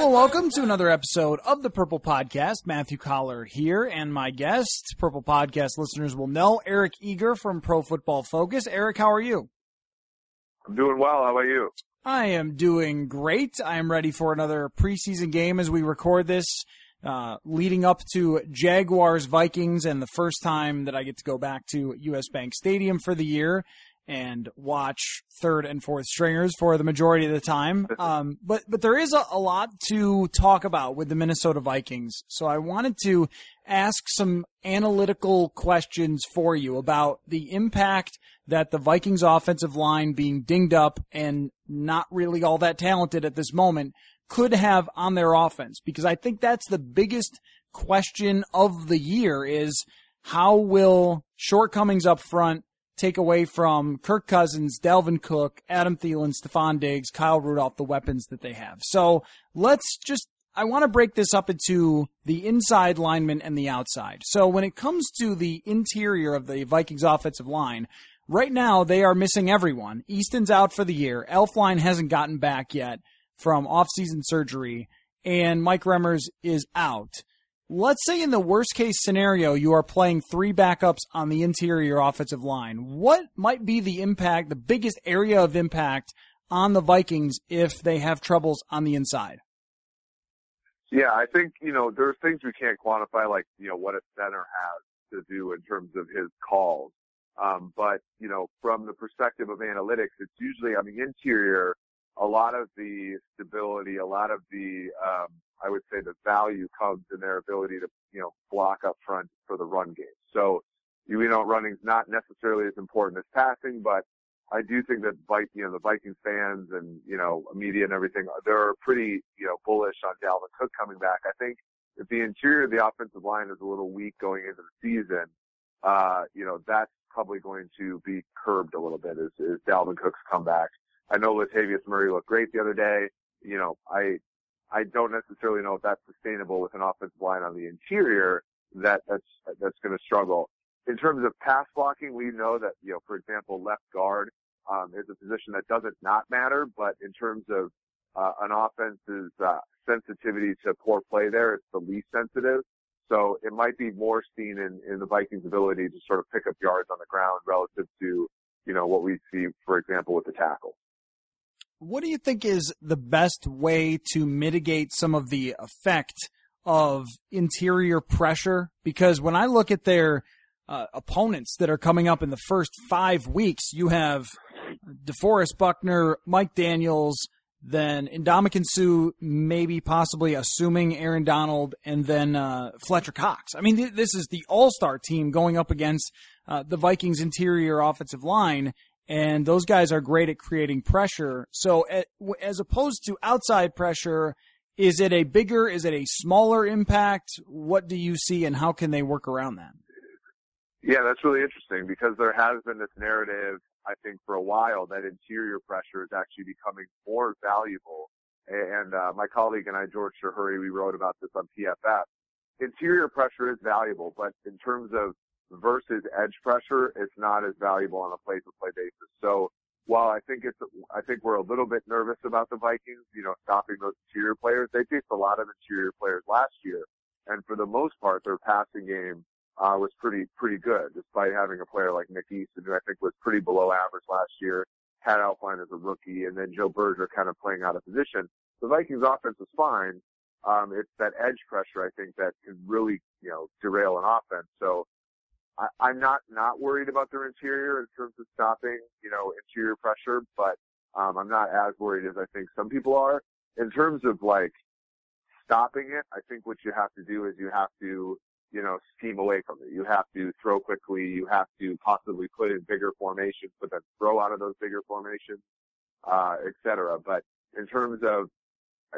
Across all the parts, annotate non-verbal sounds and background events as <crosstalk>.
Hello, welcome to another episode of the Purple Podcast. Matthew Coller here, and my guest, Purple Podcast listeners will know, Eric Eager from Pro Football Focus. Eric, how are you? I'm doing well. How about you? I am doing great. I am ready for another preseason game as we record this, uh, leading up to Jaguars Vikings and the first time that I get to go back to US Bank Stadium for the year and watch third and fourth stringers for the majority of the time. Um, but but there is a, a lot to talk about with the Minnesota Vikings. So I wanted to ask some analytical questions for you about the impact that the Vikings offensive line being dinged up and not really all that talented at this moment could have on their offense because I think that's the biggest question of the year is how will shortcomings up front take away from Kirk Cousins, Dalvin Cook, Adam Thielen, Stefon Diggs, Kyle Rudolph, the weapons that they have. So let's just, I want to break this up into the inside linemen and the outside. So when it comes to the interior of the Vikings offensive line, right now they are missing everyone. Easton's out for the year. Elflein hasn't gotten back yet from off-season surgery and Mike Remmers is out let's say in the worst case scenario, you are playing three backups on the interior offensive line. What might be the impact, the biggest area of impact on the Vikings if they have troubles on the inside? Yeah, I think, you know, there's things we can't quantify, like, you know, what a center has to do in terms of his calls. Um, but, you know, from the perspective of analytics, it's usually on the interior, a lot of the stability, a lot of the, um, I would say the value comes in their ability to, you know, block up front for the run game. So, you know, running's not necessarily as important as passing, but I do think that, you know, the Vikings fans and, you know, media and everything, they're pretty, you know, bullish on Dalvin Cook coming back. I think if the interior of the offensive line is a little weak going into the season, uh, you know, that's probably going to be curbed a little bit as, as Dalvin Cook's comeback. I know Latavius Murray looked great the other day. You know, I, I don't necessarily know if that's sustainable with an offensive line on the interior that that's, that's going to struggle. In terms of pass blocking, we know that, you know, for example, left guard, um, is a position that doesn't not matter, but in terms of, uh, an offense's, uh, sensitivity to poor play there, it's the least sensitive. So it might be more seen in, in the Vikings ability to sort of pick up yards on the ground relative to, you know, what we see, for example, with the tackle. What do you think is the best way to mitigate some of the effect of interior pressure? Because when I look at their uh, opponents that are coming up in the first five weeks, you have DeForest Buckner, Mike Daniels, then Ndamukong Suh, maybe possibly assuming Aaron Donald, and then uh, Fletcher Cox. I mean, th- this is the all-star team going up against uh, the Vikings' interior offensive line, and those guys are great at creating pressure. So, as opposed to outside pressure, is it a bigger, is it a smaller impact? What do you see, and how can they work around that? Yeah, that's really interesting because there has been this narrative, I think, for a while that interior pressure is actually becoming more valuable. And uh, my colleague and I, George Chahrouri, we wrote about this on PFF. Interior pressure is valuable, but in terms of versus edge pressure, it's not as valuable on a play to play basis. So while I think it's, I think we're a little bit nervous about the Vikings, you know, stopping those interior players. They faced a lot of interior players last year, and for the most part, their passing game uh, was pretty pretty good, despite having a player like Nick Easton, who I think was pretty below average last year, had Elflein as a rookie, and then Joe Berger kind of playing out of position. The Vikings offense is fine. Um, it's that edge pressure, I think, that can really, you know, derail an offense. So I, I'm not not worried about their interior in terms of stopping, you know, interior pressure, but um, I'm not as worried as I think some people are. In terms of like stopping it, I think what you have to do is you have to, you know, scheme away from it. You have to throw quickly. You have to possibly put in bigger formations, but then throw out of those bigger formations, uh, et cetera. But in terms of,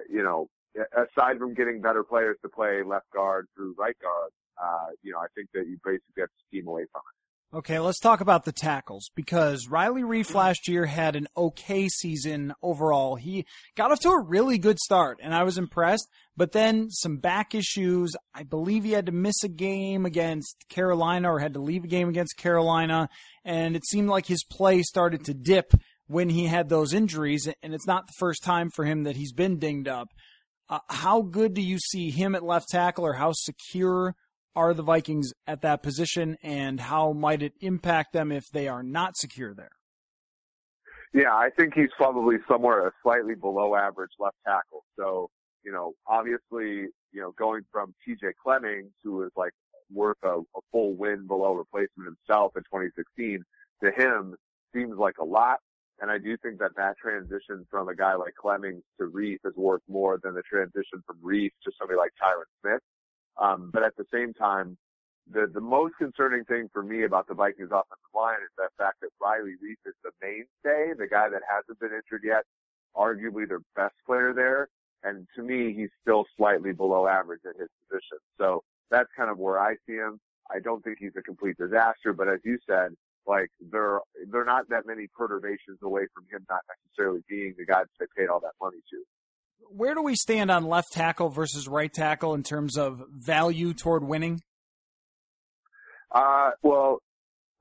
you know, aside from getting better players to play left guard through right guard, uh, you know, I think that you basically have to scheme away from it. Okay, let's talk about the tackles because Riley Reiff last year had an okay season overall. He got off to a really good start and I was impressed, but then some back issues. I believe he had to miss a game against Carolina or had to leave a game against Carolina and it seemed like his play started to dip when he had those injuries and it's not the first time for him that he's been dinged up. Uh, how good do you see him at left tackle or how secure are the Vikings at that position, and how might it impact them if they are not secure there? Yeah, I think he's probably somewhere a slightly below average left tackle. So, you know, obviously, you know, going from TJ Clemmings, who was like worth a, a full win below replacement himself in 2016, to him seems like a lot. And I do think that that transition from a guy like Clemmings to Reiff is worth more than the transition from Reiff to somebody like Tyron Smith. Um, but at the same time, the, the most concerning thing for me about the Vikings offensive line is the fact that Riley Reiff is the mainstay, the guy that hasn't been injured yet, arguably their best player there. And to me, he's still slightly below average at his position. So that's kind of where I see him. I don't think he's a complete disaster, but as you said, like there, there are not that many perturbations away from him not necessarily being the guy that they paid all that money to where do we stand on left tackle versus right tackle in terms of value toward winning? Uh, well,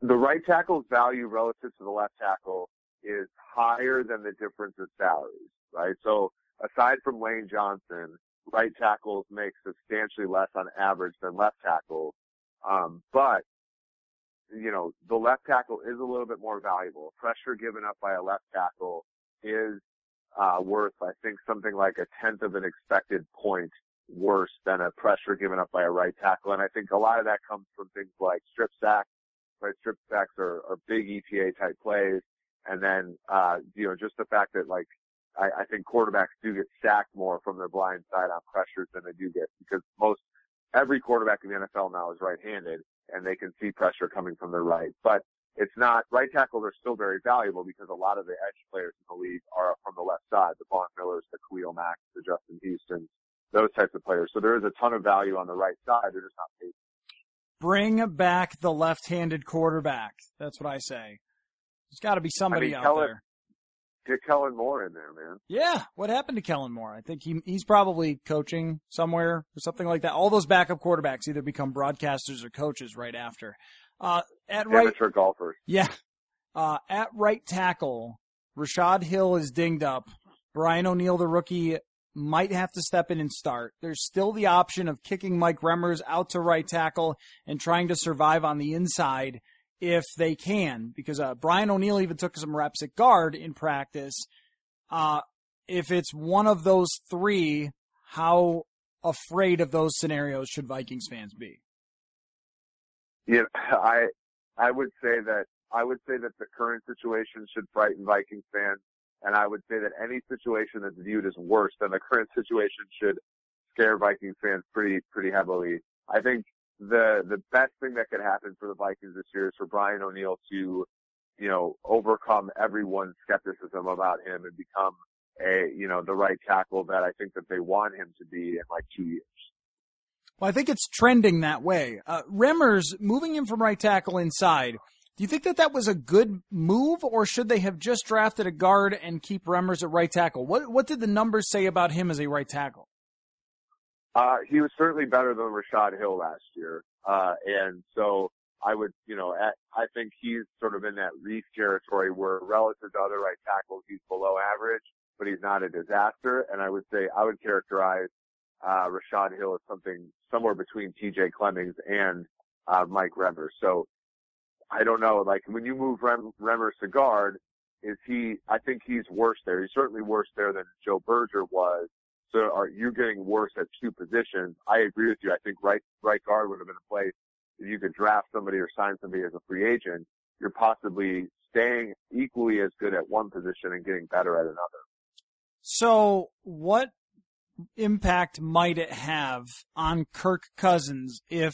the right tackle's value relative to the left tackle is higher than the difference in salaries, right? So aside from Lane Johnson, right tackles make substantially less on average than left tackles. Um, but, you know, the left tackle is a little bit more valuable. Pressure given up by a left tackle is uh, worth, I think, something like a tenth of an expected point worse than a pressure given up by a right tackle. And I think a lot of that comes from things like strip sacks, right? Strip sacks are, are big EPA type plays. And then, uh, you know, just the fact that like, I, I think quarterbacks do get sacked more from their blind side on pressures than they do get because most, every quarterback in the NFL now is right-handed and they can see pressure coming from their right. But it's not right tackles are still very valuable because a lot of the edge players in the league are from the left side, the Von Millers, the Khalil Mack, the Justin Houston, those types of players. So there is a ton of value on the right side. They're just not paid. Bring back the left-handed quarterback. That's what I say. There's got to be somebody I mean, out there. Get Kellen Moore in there, man. Yeah, what happened to Kellen Moore? I think he he's probably coaching somewhere or something like that. All those backup quarterbacks either become broadcasters or coaches right after. Uh, at right, amateur golfers. Yeah. Uh, at right tackle, Rashad Hill is dinged up. Brian O'Neill, the rookie, might have to step in and start. There's still the option of kicking Mike Remmers out to right tackle and trying to survive on the inside if they can, because uh, Brian O'Neill even took some reps at guard in practice. Uh, if it's one of those three, how afraid of those scenarios should Vikings fans be? know, I I would say that I would say that the current situation should frighten Vikings fans, and I would say that any situation that's viewed as worse than the current situation should scare Vikings fans pretty pretty heavily. I think the the best thing that could happen for the Vikings this year is for Brian O'Neill to, you know, overcome everyone's skepticism about him and become a you know the right tackle that I think that they want him to be in like two years. Well, I think it's trending that way. Uh, Remmers moving him from right tackle inside. Do you think that that was a good move, or should they have just drafted a guard and keep Remmers at right tackle? What What did the numbers say about him as a right tackle? Uh, he was certainly better than Rashad Hill last year, uh, and so I would, you know, at, I think he's sort of in that Reiff territory where relative to other right tackles, he's below average, but he's not a disaster. And I would say I would characterize uh, Rashad Hill as something somewhere between TJ Clemmings and uh, Mike Remmers. So I don't know, like when you move Rem- Remmers to guard, is he, I think he's worse there. He's certainly worse there than Joe Berger was. So are you getting worse at two positions? I agree with you. I think right, right guard would have been a place if you could draft somebody or sign somebody as a free agent. You're possibly staying equally as good at one position and getting better at another. So what impact might it have on Kirk Cousins if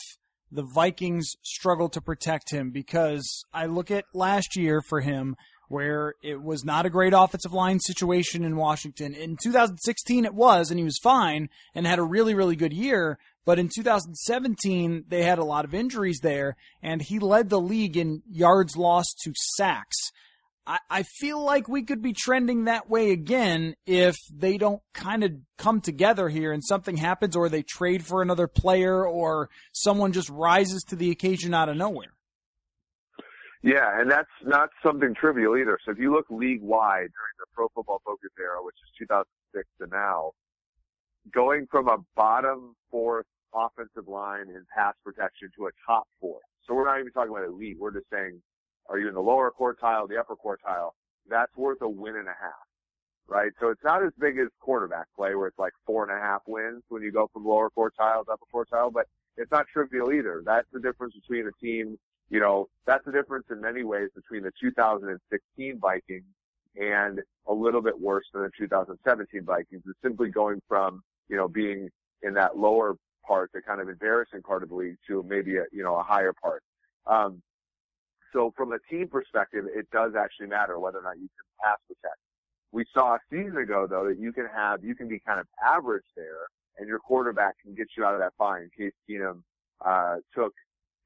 the Vikings struggle to protect him? Because I look at last year for him where it was not a great offensive line situation in Washington. In 2016 it was, and he was fine and had a really, really good year. But in 2017, they had a lot of injuries there, and he led the league in yards lost to sacks. I, I feel like we could be trending that way again if they don't kind of come together here and something happens or they trade for another player or someone just rises to the occasion out of nowhere. Yeah, and that's not something trivial either. So if you look league wide during the Pro Football Focus era, which is 2006 to now, going from a bottom fourth offensive line in pass protection to a top four. So we're not even talking about elite. We're just saying are you in the lower quartile, the upper quartile? That's worth a win and a half, right? So it's not as big as quarterback play where it's like four and a half wins when you go from lower quartile to upper quartile, but it's not trivial either. That's the difference between a team, you know, that's the difference in many ways between the 2016 Vikings and a little bit worse than the 2017 Vikings is simply going from, you know, being in that lower part, the kind of embarrassing part of the league to maybe a, you know, a higher part. Um, so from a team perspective, it does actually matter whether or not you can pass protect. We saw a season ago though that you can have, you can be kind of average there and your quarterback can get you out of that fine. In Case Keenum, uh, took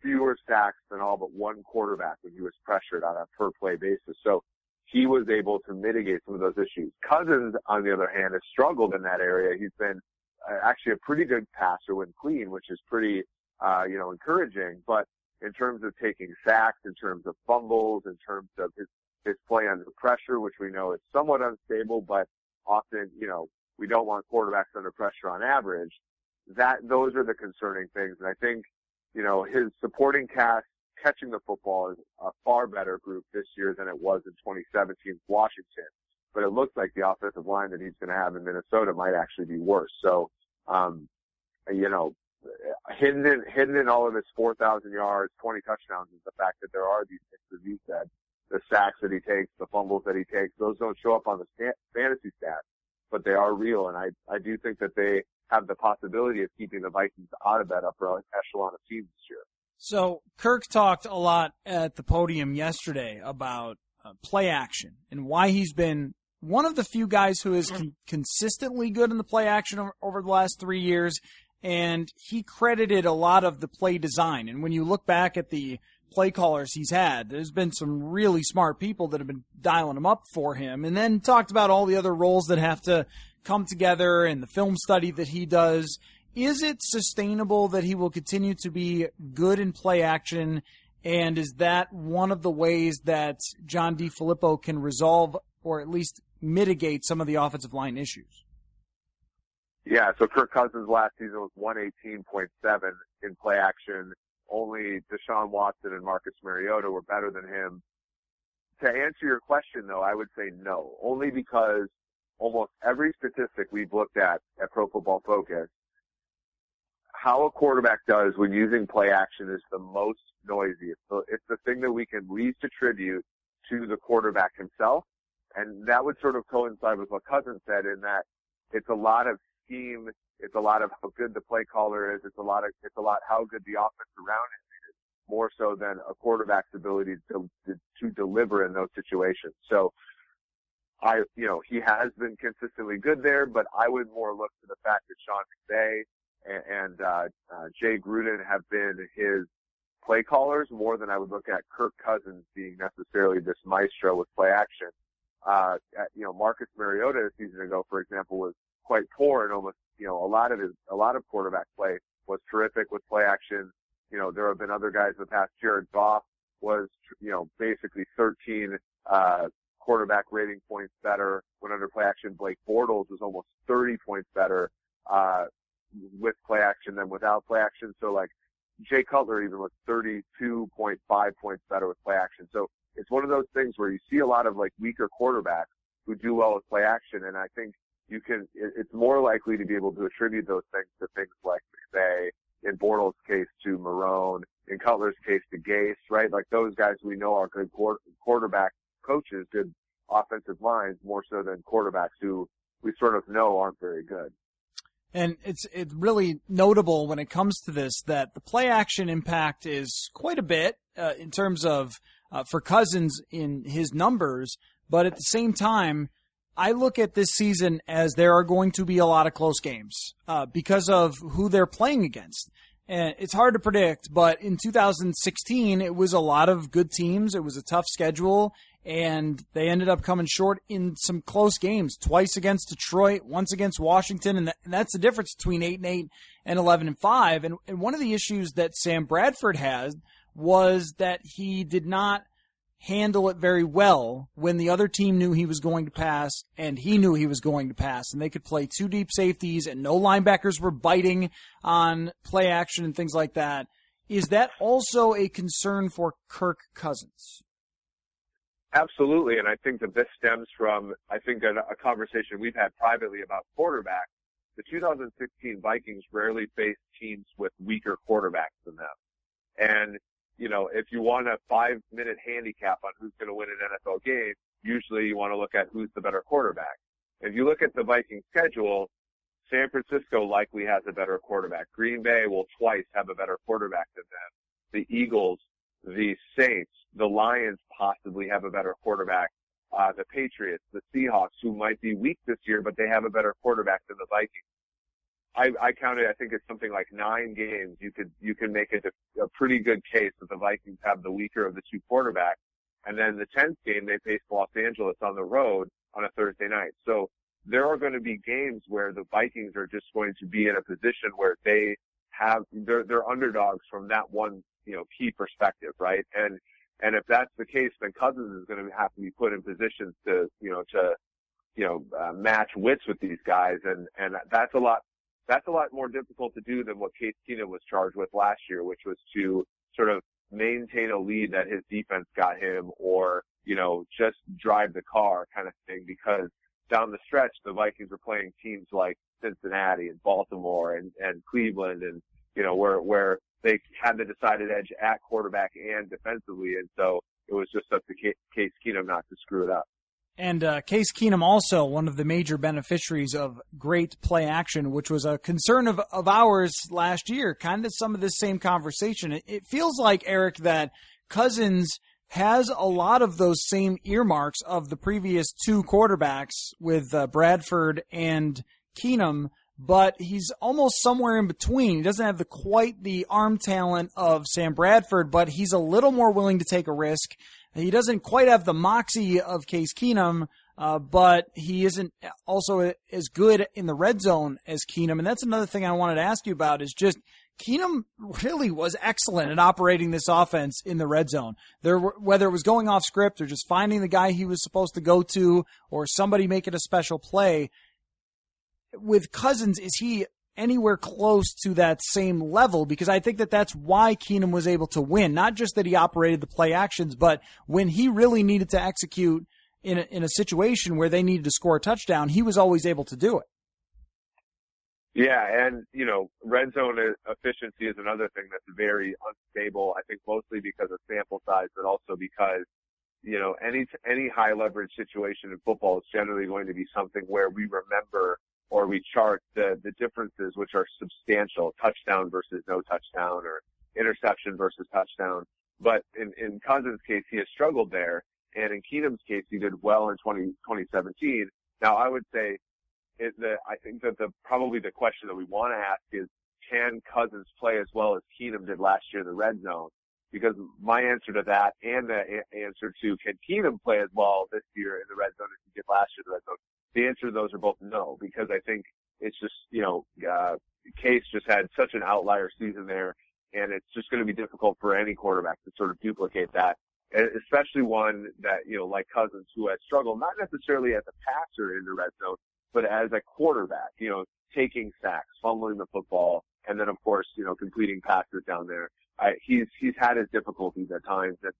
fewer sacks than all but one quarterback when he was pressured on a per play basis. So he was able to mitigate some of those issues. Cousins, on the other hand, has struggled in that area. He's been uh, actually a pretty good passer when clean, which is pretty, uh, you know, encouraging, but in terms of taking sacks, in terms of fumbles, in terms of his, his play under pressure, which we know is somewhat unstable, but often, you know, we don't want quarterbacks under pressure on average. That, those are the concerning things. And I think, you know, his supporting cast catching the football is a far better group this year than it was in 2017 Washington. But it looks like the offensive line that he's going to have in Minnesota might actually be worse. So, um, you know, hidden in hidden in all of his 4,000 yards, 20 touchdowns is the fact that there are these things, as you said, the sacks that he takes, the fumbles that he takes. Those don't show up on the fantasy stats, but they are real, and I I do think that they have the possibility of keeping the Vikings out of that upper echelon of teams this year. So Kirk talked a lot at the podium yesterday about uh, play action and why he's been one of the few guys who is con- consistently good in the play action over, over the last three years and he credited a lot of the play design. And when you look back at the play callers he's had, there's been some really smart people that have been dialing him up for him. And then talked about all the other roles that have to come together and the film study that he does. Is it sustainable that he will continue to be good in play action? And is that one of the ways that John DeFilippo can resolve or at least mitigate some of the offensive line issues? Yeah, so Kirk Cousins last season was 118.7 in play action. Only Deshaun Watson and Marcus Mariota were better than him. To answer your question though, I would say no, only because almost every statistic we've looked at at Pro Football Focus, how a quarterback does when using play action is the most noisy. It's the, it's the thing that we can least attribute to the quarterback himself. And that would sort of coincide with what Cousins said in that it's a lot of scheme. It's a lot of how good the play caller is. It's a lot of, it's a lot how good the offense around him is more so than a quarterback's ability to, to, to deliver in those situations. So I, you know, he has been consistently good there, but I would more look to the fact that Sean McVay and, and uh, uh, Jay Gruden have been his play callers more than I would look at Kirk Cousins being necessarily this maestro with play action. Uh, you know, Marcus Mariota a season ago, for example, was quite poor and almost, you know, a lot of his, a lot of quarterback play was terrific with play action you know, there have been other guys in the past. Jared Goff was, you know, basically 13, uh, quarterback rating points better when under play action. Blake Bortles was almost 30 points better, uh, with play action than without play action. So like Jay Cutler even was 32.5 points better with play action. So it's one of those things where you see a lot of like weaker quarterbacks who do well with play action. And I think you can, it's more likely to be able to attribute those things to things like McVay, in Bortles' case to Marrone, in Cutler's case to Gase, right? Like those guys we know are good quarterback coaches, good offensive minds, more so than quarterbacks who we sort of know aren't very good. And it's it's really notable when it comes to this that the play action impact is quite a bit uh, in terms of uh, for Cousins in his numbers, but at the same time, I look at this season as there are going to be a lot of close games uh, because of who they're playing against. And it's hard to predict, but in 2016, it was a lot of good teams. It was a tough schedule, and they ended up coming short in some close games. Twice against Detroit, once against Washington, and, that's the difference between eight and eight and 11 and five. And, and one of the issues that Sam Bradford has was that he did not handle it very well when the other team knew he was going to pass and he knew he was going to pass and they could play two deep safeties and no linebackers were biting on play action and things like that. Is that also a concern for Kirk Cousins? Absolutely, and I think that this stems from I think a, a conversation we've had privately about quarterbacks. The 2016 Vikings rarely faced teams with weaker quarterbacks than them, and you know, if you want a five minute handicap on who's going to win an NFL game, usually you want to look at who's the better quarterback. If you look at the Vikings schedule, San Francisco likely has a better quarterback. Green Bay will twice have a better quarterback than them. The Eagles, the Saints, the Lions possibly have a better quarterback. Uh, the Patriots, the Seahawks, who might be weak this year, but they have a better quarterback than the Vikings. I, I counted, I think it's something like nine games. You could, you can make a, a pretty good case that the Vikings have the weaker of the two quarterbacks. And then the 10th game, they face Los Angeles on the road on a Thursday night. So there are going to be games where the Vikings are just going to be in a position where they have, they're, they're underdogs from that one, you know, key perspective, right? And, and if that's the case, then Cousins is going to have to be put in positions to, you know, to, you know, uh, match wits with these guys. And, and that's a lot that's a lot more difficult to do than what Case Keenum was charged with last year, which was to sort of maintain a lead that his defense got him or, you know, just drive the car kind of thing because down the stretch, the Vikings were playing teams like Cincinnati and Baltimore and, and Cleveland and, you know, where, where they had the decided edge at quarterback and defensively. And so it was just up to Case Keenum not to screw it up. And uh, Case Keenum also one of the major beneficiaries of great play action, which was a concern of, of ours last year. Kind of some of this same conversation. It, it feels like Eric that Cousins has a lot of those same earmarks of the previous two quarterbacks with uh, Bradford and Keenum, but he's almost somewhere in between. He doesn't have the quite the arm talent of Sam Bradford, but he's a little more willing to take a risk. He doesn't quite have the moxie of Case Keenum, uh, but he isn't also as good in the red zone as Keenum. And that's another thing I wanted to ask you about is just Keenum really was excellent at operating this offense in the red zone. There, were, whether it was going off script or just finding the guy he was supposed to go to, or somebody making a special play. With Cousins, is he anywhere close to that same level because I think that that's why Keenum was able to win. Not just that he operated the play actions, but when he really needed to execute in a, in a situation where they needed to score a touchdown, he was always able to do it. Yeah, and you know, red zone efficiency is another thing that's very unstable. I think mostly because of sample size, but also because you know any any high leverage situation in football is generally going to be something where we remember or we chart the, the differences, which are substantial, touchdown versus no touchdown or interception versus touchdown. But in, in Cousins' case, he has struggled there. And in Keenum's case, he did well in 20, 2017. Now, I would say it, the, I think that the, probably the question that we want to ask is, can Cousins play as well as Keenum did last year in the red zone? Because my answer to that and the a- answer to can Keenum play as well this year in the red zone as he did last year in the red zone the answer to those are both no, because I think it's just, you know, uh, Case just had such an outlier season there. and it's just going to be difficult for any quarterback to sort of duplicate that, especially one that you know like Cousins, who has struggled not necessarily as a passer in the red zone, but as a quarterback. You know, taking sacks, fumbling the football, and then of course you know completing passes down there. I, he's he's had his difficulties at times, and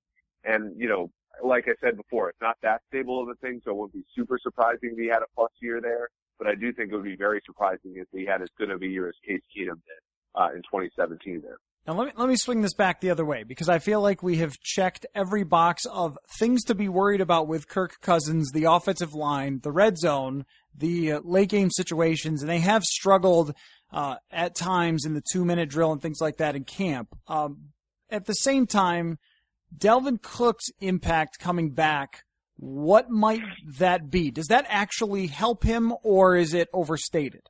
and you know like I said before, it's not that stable of a thing, so it wouldn't be super surprising if he had a plus year there. But I do think it would be very surprising if he had as good of a year as Case Keenum did uh, in 2017 there. Now let me let me swing this back the other way because I feel like we have checked every box of things to be worried about with Kirk Cousins, the offensive line, the red zone, the uh, late game situations, and they have struggled uh, at times in the two minute drill and things like that in camp. Um, at the same time, Dalvin Cook's impact coming back, what might that be? Does that actually help him or is it overstated?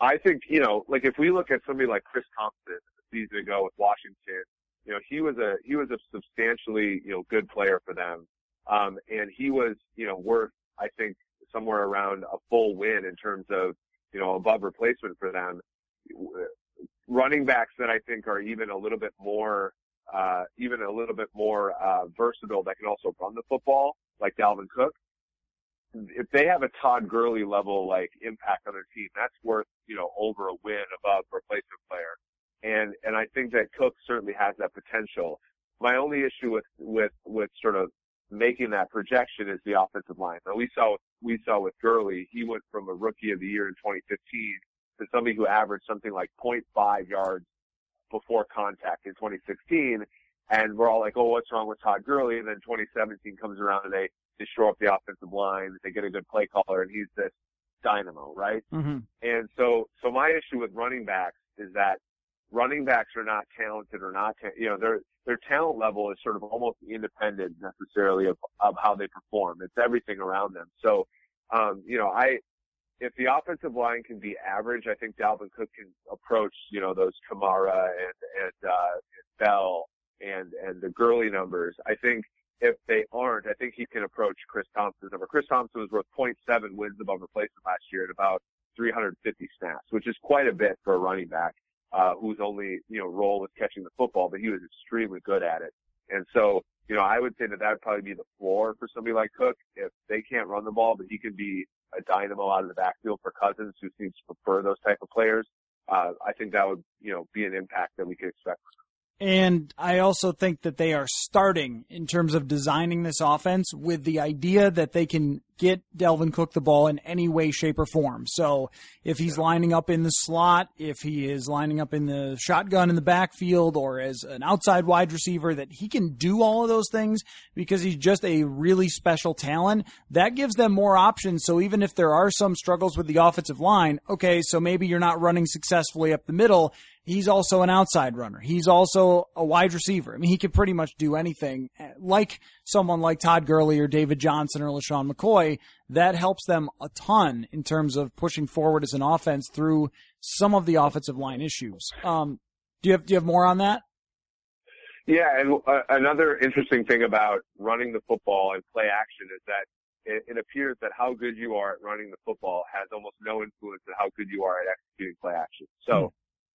I think, you know, like if we look at somebody like Chris Thompson a season ago with Washington, you know, he was a, he was a substantially, you know, good player for them. Um, and he was, you know, worth, I think, somewhere around a full win in terms of, you know, above replacement for them. Running backs that I think are even a little bit more uh, even a little bit more uh, versatile that can also run the football, like Dalvin Cook. If they have a Todd Gurley level like impact on their team, that's worth you know over a win above replacement player. And and I think that Cook certainly has that potential. My only issue with with with sort of making that projection is the offensive line. Now we saw we saw with Gurley, he went from a rookie of the year in 2015 to somebody who averaged something like 0.5 yards before contact in 2016. And we're all like, oh, what's wrong with Todd Gurley? And then 2017 comes around and they, they shore up the offensive line. They get a good play caller and he's this dynamo, right? Mm-hmm. And so, so my issue with running backs is that running backs are not talented or not, ta- you know, their, their talent level is sort of almost independent necessarily of, of how they perform. It's everything around them. So, um, you know, I, if the offensive line can be average, I think Dalvin Cook can approach, you know, those Kamara and, and, uh, and Bell and, and the Gurley numbers. I think if they aren't, I think he can approach Chris Thompson's number. Chris Thompson was worth 0.7 wins above replacement last year at about 350 snaps, which is quite a bit for a running back, uh, whose only, you know, role was catching the football, but he was extremely good at it. And so, you know, I would say that that would probably be the floor for somebody like Cook. If they can't run the ball, but he can be a dynamo out of the backfield for Cousins, who seems to prefer those type of players. Uh, I think that would, you know, be an impact that we could expect. And I also think that they are starting in terms of designing this offense with the idea that they can get Dalvin Cook the ball in any way, shape, or form. So if he's lining up in the slot, if he is lining up in the shotgun in the backfield or as an outside wide receiver, that he can do all of those things because he's just a really special talent. That gives them more options. So even if there are some struggles with the offensive line, okay, so maybe you're not running successfully up the middle he's also an outside runner. He's also a wide receiver. I mean, he can pretty much do anything. Like someone like Todd Gurley or David Johnson or LeSean McCoy, that helps them a ton in terms of pushing forward as an offense through some of the offensive line issues. Um, do you have, do you have more on that? Yeah, and uh, another interesting thing about running the football and play action is that it, it appears that how good you are at running the football has almost no influence on how good you are at executing play action. So, mm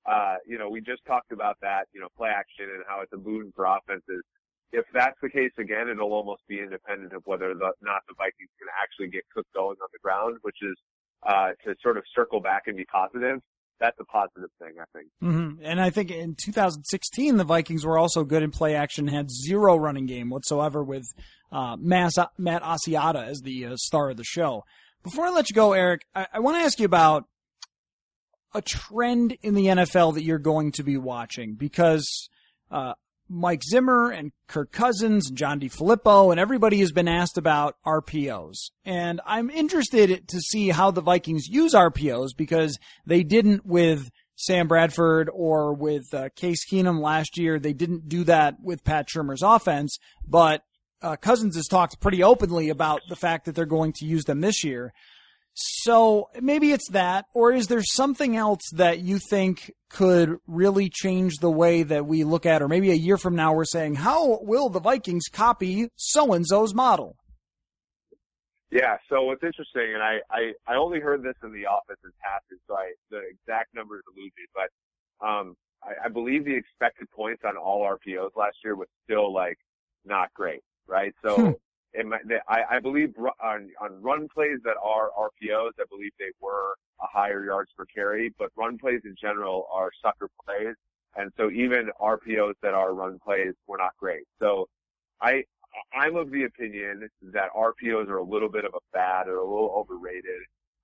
uh, you know, we just talked about that, you know, play action and how it's a boon for offenses. If that's the case again, it'll almost be independent of whether or not the Vikings can actually get Cook going on the ground, which is, uh, to sort of circle back and be positive. That's a positive thing, I think. Mm-hmm. And I think in 2016, the Vikings were also good in play action, had zero running game whatsoever with, uh, Matt Asiata as the uh, star of the show. Before I let you go, Eric, I, I want to ask you about a trend in the NFL that you're going to be watching because uh, Mike Zimmer and Kirk Cousins and John DeFilippo and everybody has been asked about RPOs. And I'm interested to see how the Vikings use RPOs because they didn't with Sam Bradford or with uh, Case Keenum last year. They didn't do that with Pat Shurmur's offense, but uh, Cousins has talked pretty openly about the fact that they're going to use them this year. So maybe it's that, or is there something else that you think could really change the way that we look at, or maybe a year from now we're saying, how will the Vikings copy so and so's model? Yeah, so what's interesting, and I, I, I only heard this in the office in passing, so I, the exact numbers elude me, but, um, I, I believe the expected points on all RPOs last year was still like not great, right? So Hmm. Might, they, I, I believe on, on run plays that are RPOs, I believe they were a higher yards per carry, but run plays in general are sucker plays. And so even RPOs that are run plays were not great. So I, I'm of the opinion that RPOs are a little bit of a fad or a little overrated.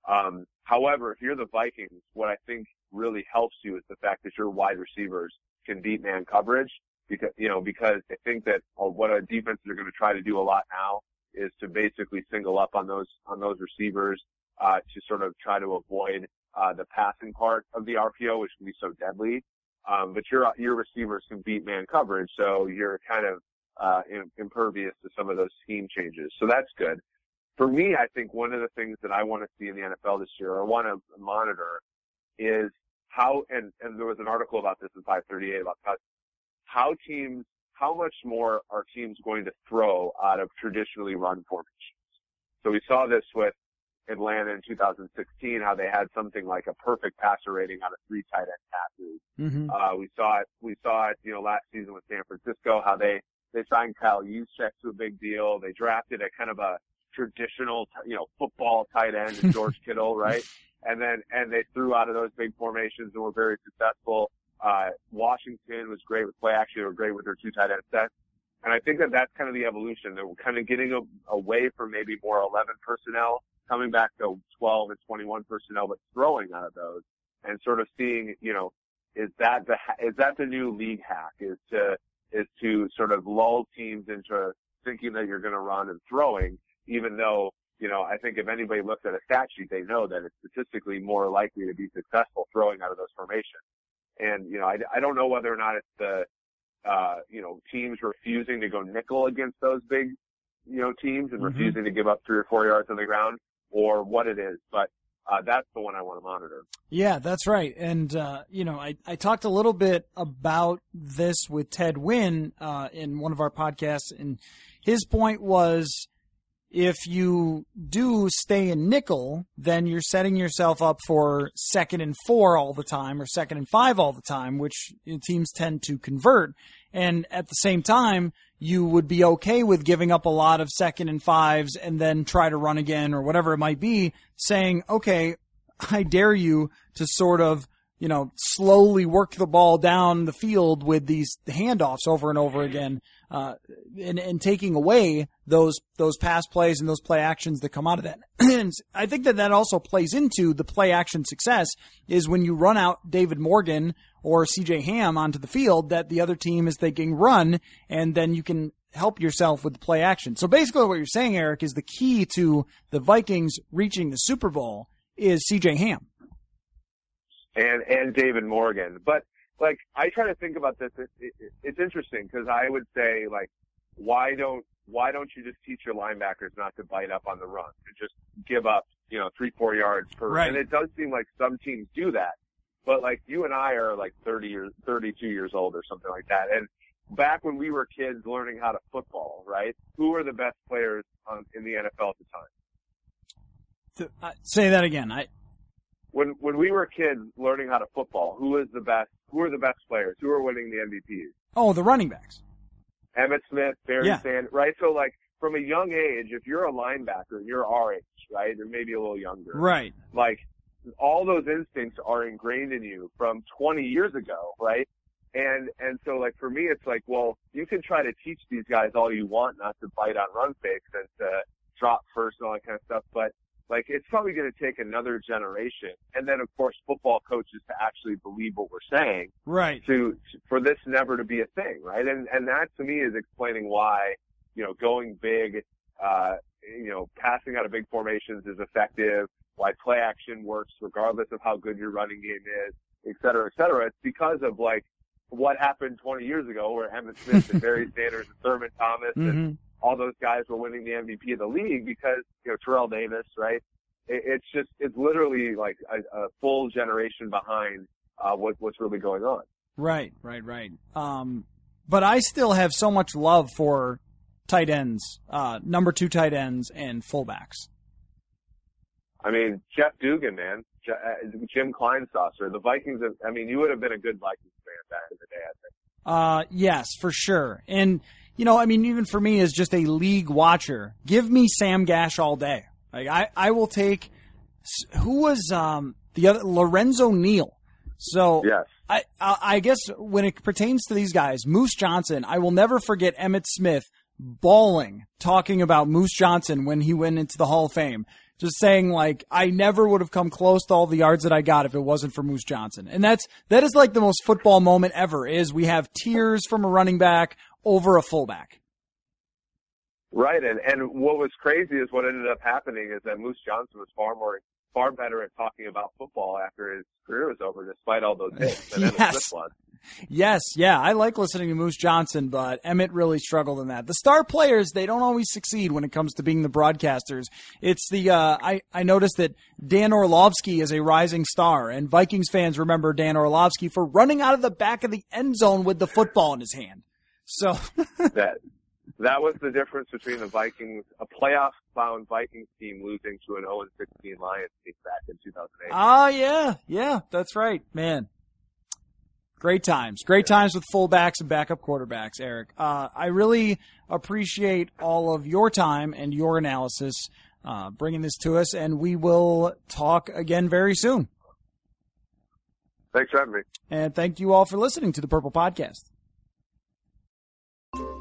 Um, however, if you're the Vikings, what I think really helps you is the fact that your wide receivers can beat man coverage because, you know, because I think that what a defenses are going to try to do a lot now is to basically single up on those, on those receivers, uh, to sort of try to avoid, uh, the passing part of the RPO, which can be so deadly. Um, but your, your receivers can beat man coverage. So you're kind of, uh, impervious to some of those scheme changes. So that's good. For me, I think one of the things that I want to see in the NFL this year, or want to monitor, is how, and, and there was an article about this in 538 about how, teams, how much more are teams going to throw out of traditionally run formations. So we saw this with Atlanta in 2016, how they had something like a perfect passer rating out of three tight end passes. Mm-hmm. Uh, we saw it, we saw it, you know, last season with San Francisco, how they, they signed Kyle Juszczyk to a big deal. They drafted a kind of a traditional, you know, football tight end, <laughs> George Kittle, right? And then, and they threw out of those big formations and were very successful. Uh, Washington was great with play action. They were great with their two tight end sets. And I think that that's kind of the evolution that we're kind of getting a, away from maybe more 11 personnel, coming back to 12 and 21 personnel, but throwing out of those and sort of seeing, you know, is that the, is that the new league hack is to, is to sort of lull teams into thinking that you're going to run and throwing, even though, you know, I think if anybody looks at a stat sheet, they know that it's statistically more likely to be successful throwing out of those formations. And, you know, I, I don't know whether or not it's the, uh, you know, teams refusing to go nickel against those big, you know, teams and Mhm. refusing to give up three or four yards on the ground or what it is. But, uh, that's the one I want to monitor. Yeah, that's right. And, uh, you know, I, I talked a little bit about this with Ted Nguyen, uh, in one of our podcasts and his point was if you do stay in nickel, then you're setting yourself up for second and four all the time or second and five all the time, which teams tend to convert. And at the same time, you would be okay with giving up a lot of second and fives and then try to run again or whatever it might be, saying, okay, I dare you to sort of, you know, slowly work the ball down the field with these handoffs over and over again, uh, and, and taking away those, those pass plays and those play actions that come out of that. <clears throat> and I think that that also plays into the play action success is when you run out David Morgan or CJ Ham onto the field that the other team is thinking run and then you can help yourself with the play action. So basically what you're saying, Eric, is the key to the Vikings reaching the Super Bowl is CJ Ham. and and David Morgan. But like I try to think about this. It, it, it's interesting because I would say like, why don't why don't you just teach your linebackers not to bite up on the run and just give up you know three four yards per? Right. And it does seem like some teams do that. But like you and I are like 30 years, 32 years old or something like that. And back when we were kids learning how to football, right? Who were the best players on, in the NFL at the time? Th- uh, say that again. I When, when we were kids learning how to football, who was the best, who were the best players? Who were winning the MVPs? oh the running backs. Emmitt Smith, Barry Yeah. Sanders, right? So like from a young age, if you're a linebacker and you're our age, right, or maybe a little younger, Right. like all those instincts are ingrained in you from 20 years ago, right? And, and so like for me, it's like, well, you can try to teach these guys all you want not to bite on run fakes and to drop first and all that kind of stuff, but like it's probably going to take another generation. And then of course football coaches to actually believe what we're saying Right. to, for this never to be a thing, right? And and that to me is explaining why you know going big, uh, you know, passing out of big formations is effective. Why play action works regardless of how good your running game is, et cetera, et cetera. It's because of like what happened 20 years ago, where Emmitt Smith and <laughs> Barry Sanders and Thurman Thomas and hmm all those guys were winning the MVP of the league because you know Terrell Davis, right? It, it's just it's literally like a, a full generation behind uh, what what's really going on. Right. Right. Right. Um, but I still have so much love for tight ends, uh, number two tight ends and fullbacks. I mean, Jeff Dugan, man. uh, Jim Kleinsasser. The Vikings. Have, I mean, you would have been a good Vikings fan back in the day. I think. Uh, yes, for sure. And you know, I mean, even for me as just a league watcher, give me Sam Gash all day. Like I, I will take. Who was um the other Lorenzo Neal? So yes. I, I guess when it pertains to these guys, Moose Johnston, I will never forget Emmitt Smith bawling talking about Moose Johnston when he went into the Hall of Fame. Just saying like, I never would have come close to all the yards that I got if it wasn't for Moose Johnston. And that's, that is like the most football moment ever is we have tears from a running back over a fullback. Right. And, and what was crazy is what ended up happening is that Moose Johnston was far more far better at talking about football after his career was over, despite all those hits. yes. Yes, yeah, I like listening to Moose Johnston, but Emmitt really struggled in that. The star players, they don't always succeed when it comes to being the broadcasters. It's the uh, I I noticed that Dan Orlovsky is a rising star, and Vikings fans remember Dan Orlovsky for running out of the back of the end zone with the football in his hand. So <laughs> that that was the difference between the Vikings, a playoff bound Vikings team losing to an 0 16 Lions team back in 2008. Ah, yeah, yeah, that's right, man. Great times, great times with fullbacks and backup quarterbacks, Eric. Uh, I really appreciate all of your time and your analysis, uh, bringing this to us, and we will talk again very soon. Thanks for having me. And thank you all for listening to the Purple Podcast.